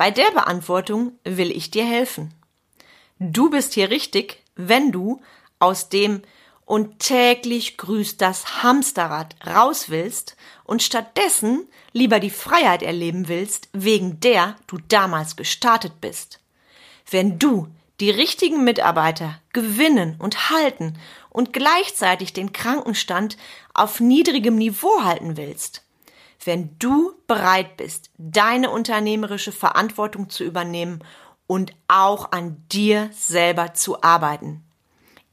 Bei der Beantwortung will ich dir helfen. Du bist hier richtig, wenn du aus dem und täglich grüßt das Hamsterrad raus willst und stattdessen lieber die Freiheit erleben willst, wegen der du damals gestartet bist. Wenn du die richtigen Mitarbeiter gewinnen und halten und gleichzeitig den Krankenstand auf niedrigem Niveau halten willst, wenn du bereit bist, deine unternehmerische Verantwortung zu übernehmen und auch an dir selber zu arbeiten.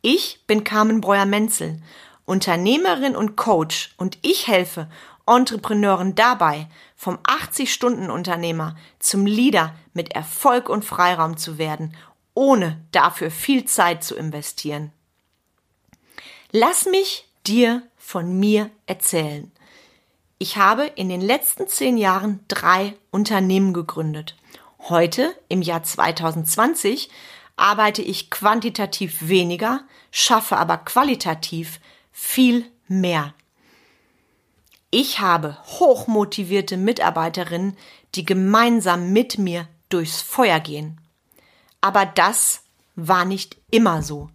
Ich bin Carmen Breuer-Menzel, Unternehmerin und Coach und ich helfe Entrepreneuren dabei, vom 80-Stunden-Unternehmer zum Leader mit Erfolg und Freiraum zu werden, ohne dafür viel Zeit zu investieren. Lass mich dir von mir erzählen. Ich habe in den letzten zehn Jahren drei Unternehmen gegründet. Heute, im Jahr 2020, arbeite ich quantitativ weniger, schaffe aber qualitativ viel mehr. Ich habe hochmotivierte Mitarbeiterinnen, die gemeinsam mit mir durchs Feuer gehen. Aber das war nicht immer so.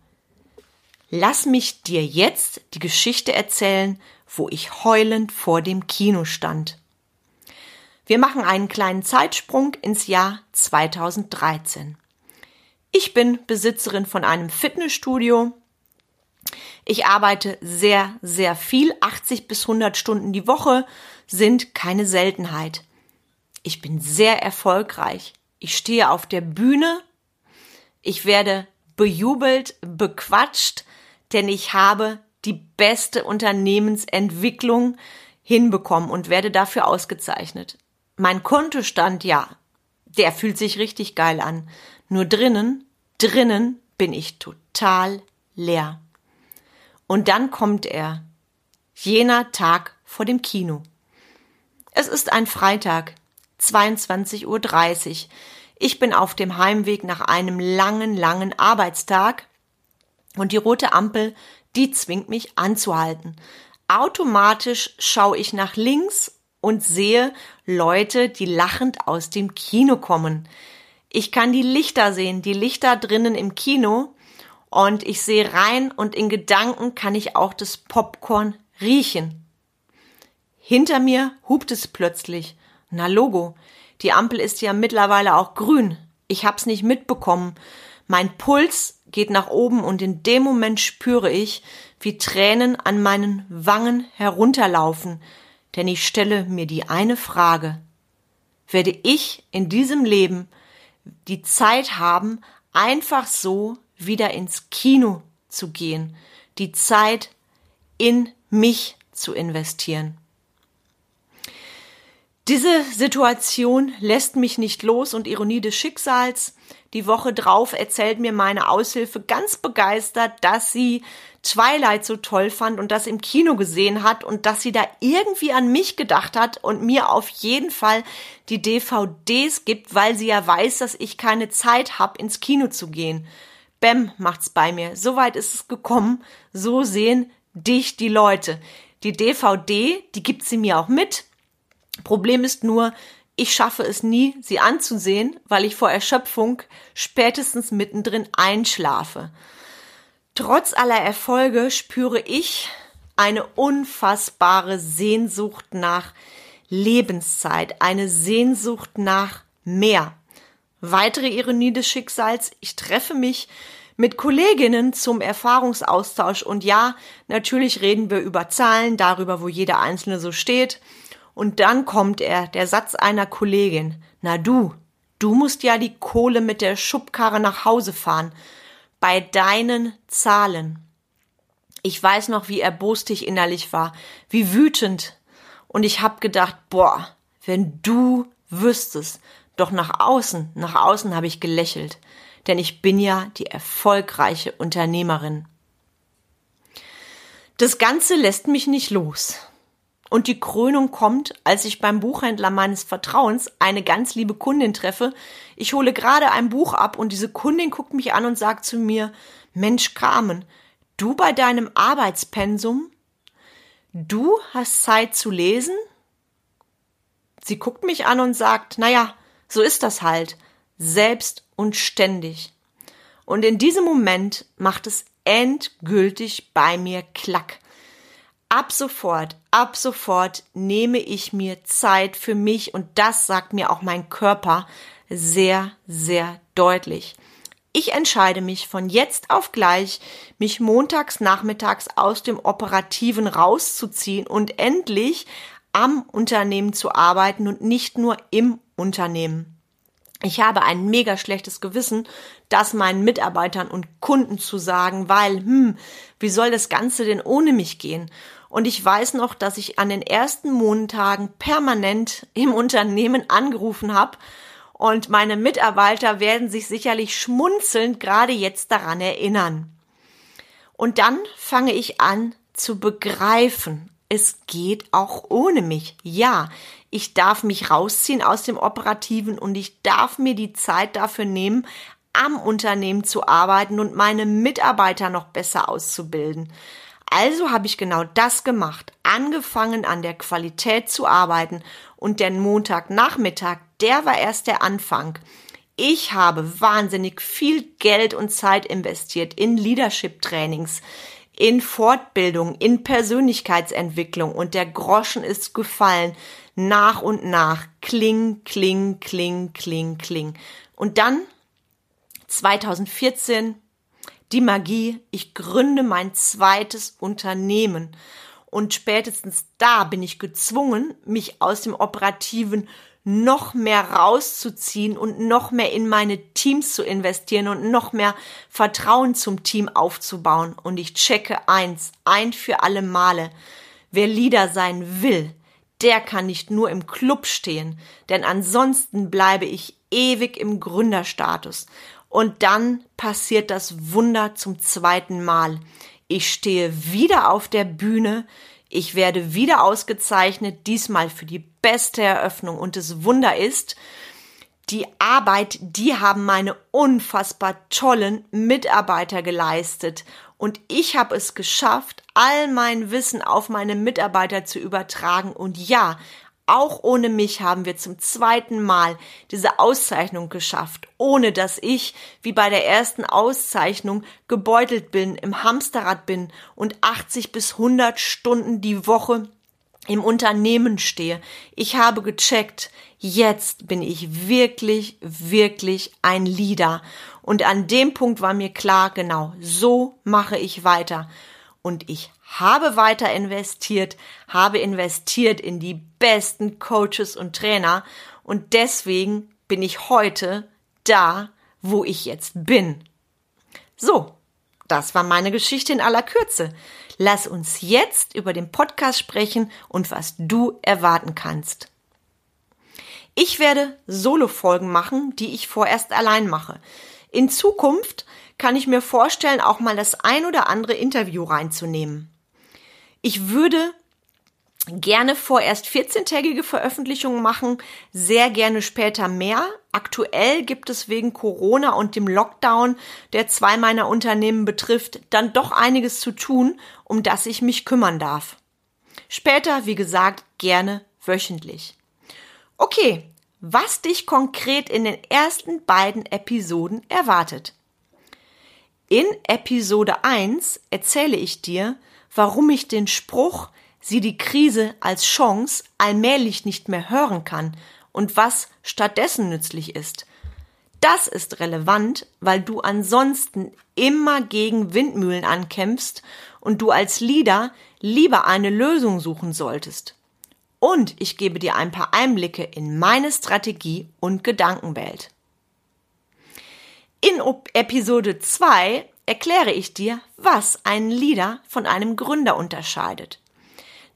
Lass mich dir jetzt die Geschichte erzählen wo ich heulend vor dem Kino stand. Wir machen einen kleinen Zeitsprung ins Jahr 2013. Ich bin Besitzerin von einem Fitnessstudio. Ich arbeite sehr, sehr viel. 80 bis 100 Stunden die Woche sind keine Seltenheit. Ich bin sehr erfolgreich. Ich stehe auf der Bühne. Ich werde bejubelt, bequatscht, denn ich habe die beste Unternehmensentwicklung hinbekommen und werde dafür ausgezeichnet. Mein Kontostand, ja, der fühlt sich richtig geil an. Nur drinnen, drinnen bin ich total leer. Und dann kommt er. Jener Tag vor dem Kino. Es ist ein Freitag, 22.30 Uhr. Ich bin auf dem Heimweg nach einem langen, langen Arbeitstag und die rote Ampel die zwingt mich anzuhalten. Automatisch schaue ich nach links und sehe Leute, die lachend aus dem Kino kommen. Ich kann die Lichter sehen, die Lichter drinnen im Kino und ich sehe rein und in Gedanken kann ich auch das Popcorn riechen. Hinter mir hupt es plötzlich. Na Logo, die Ampel ist ja mittlerweile auch grün. Ich hab's nicht mitbekommen. Mein Puls geht nach oben und in dem Moment spüre ich, wie Tränen an meinen Wangen herunterlaufen, denn ich stelle mir die eine Frage. Werde ich in diesem Leben die Zeit haben, einfach so wieder ins Kino zu gehen, die Zeit in mich zu investieren? Diese Situation lässt mich nicht los und Ironie des Schicksals. Die Woche drauf erzählt mir meine Aushilfe ganz begeistert, dass sie Twilight so toll fand und das im Kino gesehen hat und dass sie da irgendwie an mich gedacht hat und mir auf jeden Fall die DVDs gibt, weil sie ja weiß, dass ich keine Zeit habe, ins Kino zu gehen. Bäm macht's bei mir. Soweit ist es gekommen. So sehen dich die Leute. Die DVD, die gibt sie mir auch mit Problem ist nur, ich schaffe es nie, sie anzusehen, weil ich vor Erschöpfung spätestens mittendrin einschlafe. Trotz aller Erfolge spüre ich eine unfassbare Sehnsucht nach Lebenszeit, eine Sehnsucht nach mehr. Weitere Ironie des Schicksals, ich treffe mich mit Kolleginnen zum Erfahrungsaustausch und ja, natürlich reden wir über Zahlen, darüber, wo jeder Einzelne so steht. Und dann kommt er, der Satz einer Kollegin. Na du, du musst ja die Kohle mit der Schubkarre nach Hause fahren. Bei deinen Zahlen. Ich weiß noch, wie erbost ich innerlich war, wie wütend. Und ich hab gedacht, boah, wenn du wüsstest, Doch nach außen, nach außen habe ich gelächelt, denn ich bin ja die erfolgreiche Unternehmerin. Das Ganze lässt mich nicht los. Und die Krönung kommt, als ich beim Buchhändler meines Vertrauens eine ganz liebe Kundin treffe. Ich hole gerade ein Buch ab und diese Kundin guckt mich an und sagt zu mir, Mensch Carmen, du bei deinem Arbeitspensum, du hast Zeit zu lesen? Sie guckt mich an und sagt, naja, so ist das halt, selbst und ständig. Und in diesem Moment macht es endgültig bei mir Klack. Ab sofort, ab sofort nehme ich mir Zeit für mich und das sagt mir auch mein Körper sehr, sehr deutlich. Ich entscheide mich von jetzt auf gleich, mich montags nachmittags aus dem Operativen rauszuziehen und endlich am Unternehmen zu arbeiten und nicht nur im Unternehmen. Ich habe ein mega schlechtes Gewissen, das meinen Mitarbeitern und Kunden zu sagen, weil, hm, wie soll das Ganze denn ohne mich gehen? Und ich weiß noch, dass ich an den ersten Montagen permanent im Unternehmen angerufen habe. Und meine Mitarbeiter werden sich sicherlich schmunzelnd gerade jetzt daran erinnern. Und dann fange ich an zu begreifen, es geht auch ohne mich. Ja, ich darf mich rausziehen aus dem Operativen und ich darf mir die Zeit dafür nehmen, am Unternehmen zu arbeiten und meine Mitarbeiter noch besser auszubilden. Also habe ich genau das gemacht, angefangen an der Qualität zu arbeiten und der Montagnachmittag, der war erst der Anfang. Ich habe wahnsinnig viel Geld und Zeit investiert in Leadership Trainings, in Fortbildung, in Persönlichkeitsentwicklung und der Groschen ist gefallen nach und nach. Kling, kling, kling, kling, kling. Und dann 2014 die Magie, ich gründe mein zweites Unternehmen. Und spätestens da bin ich gezwungen, mich aus dem operativen noch mehr rauszuziehen und noch mehr in meine Teams zu investieren und noch mehr Vertrauen zum Team aufzubauen. Und ich checke eins, ein für alle Male. Wer Leader sein will, der kann nicht nur im Club stehen, denn ansonsten bleibe ich ewig im Gründerstatus. Und dann passiert das Wunder zum zweiten Mal. Ich stehe wieder auf der Bühne, ich werde wieder ausgezeichnet, diesmal für die beste Eröffnung. Und das Wunder ist, die Arbeit, die haben meine unfassbar tollen Mitarbeiter geleistet. Und ich habe es geschafft, all mein Wissen auf meine Mitarbeiter zu übertragen. Und ja, auch ohne mich haben wir zum zweiten Mal diese Auszeichnung geschafft, ohne dass ich, wie bei der ersten Auszeichnung, gebeutelt bin, im Hamsterrad bin und 80 bis 100 Stunden die Woche im Unternehmen stehe. Ich habe gecheckt, jetzt bin ich wirklich, wirklich ein Leader. Und an dem Punkt war mir klar, genau, so mache ich weiter. Und ich habe weiter investiert, habe investiert in die besten Coaches und Trainer und deswegen bin ich heute da, wo ich jetzt bin. So, das war meine Geschichte in aller Kürze. Lass uns jetzt über den Podcast sprechen und was du erwarten kannst. Ich werde Solo-Folgen machen, die ich vorerst allein mache. In Zukunft kann ich mir vorstellen, auch mal das ein oder andere Interview reinzunehmen. Ich würde gerne vorerst 14-tägige Veröffentlichungen machen, sehr gerne später mehr. Aktuell gibt es wegen Corona und dem Lockdown, der zwei meiner Unternehmen betrifft, dann doch einiges zu tun, um das ich mich kümmern darf. Später, wie gesagt, gerne wöchentlich. Okay, was dich konkret in den ersten beiden Episoden erwartet. In Episode 1 erzähle ich dir, warum ich den Spruch, sie die Krise als Chance allmählich nicht mehr hören kann und was stattdessen nützlich ist. Das ist relevant, weil du ansonsten immer gegen Windmühlen ankämpfst und du als Leader lieber eine Lösung suchen solltest. Und ich gebe dir ein paar Einblicke in meine Strategie und Gedankenwelt. In Episode 2 erkläre ich dir, was einen Leader von einem Gründer unterscheidet.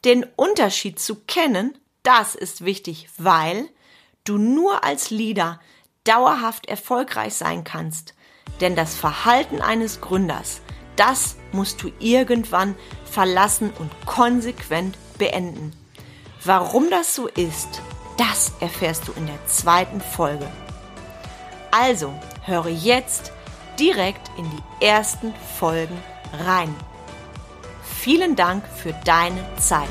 Den Unterschied zu kennen, das ist wichtig, weil du nur als Leader dauerhaft erfolgreich sein kannst. Denn das Verhalten eines Gründers, das musst du irgendwann verlassen und konsequent beenden. Warum das so ist, das erfährst du in der zweiten Folge. Also höre jetzt direkt in die ersten Folgen rein. Vielen Dank für deine Zeit.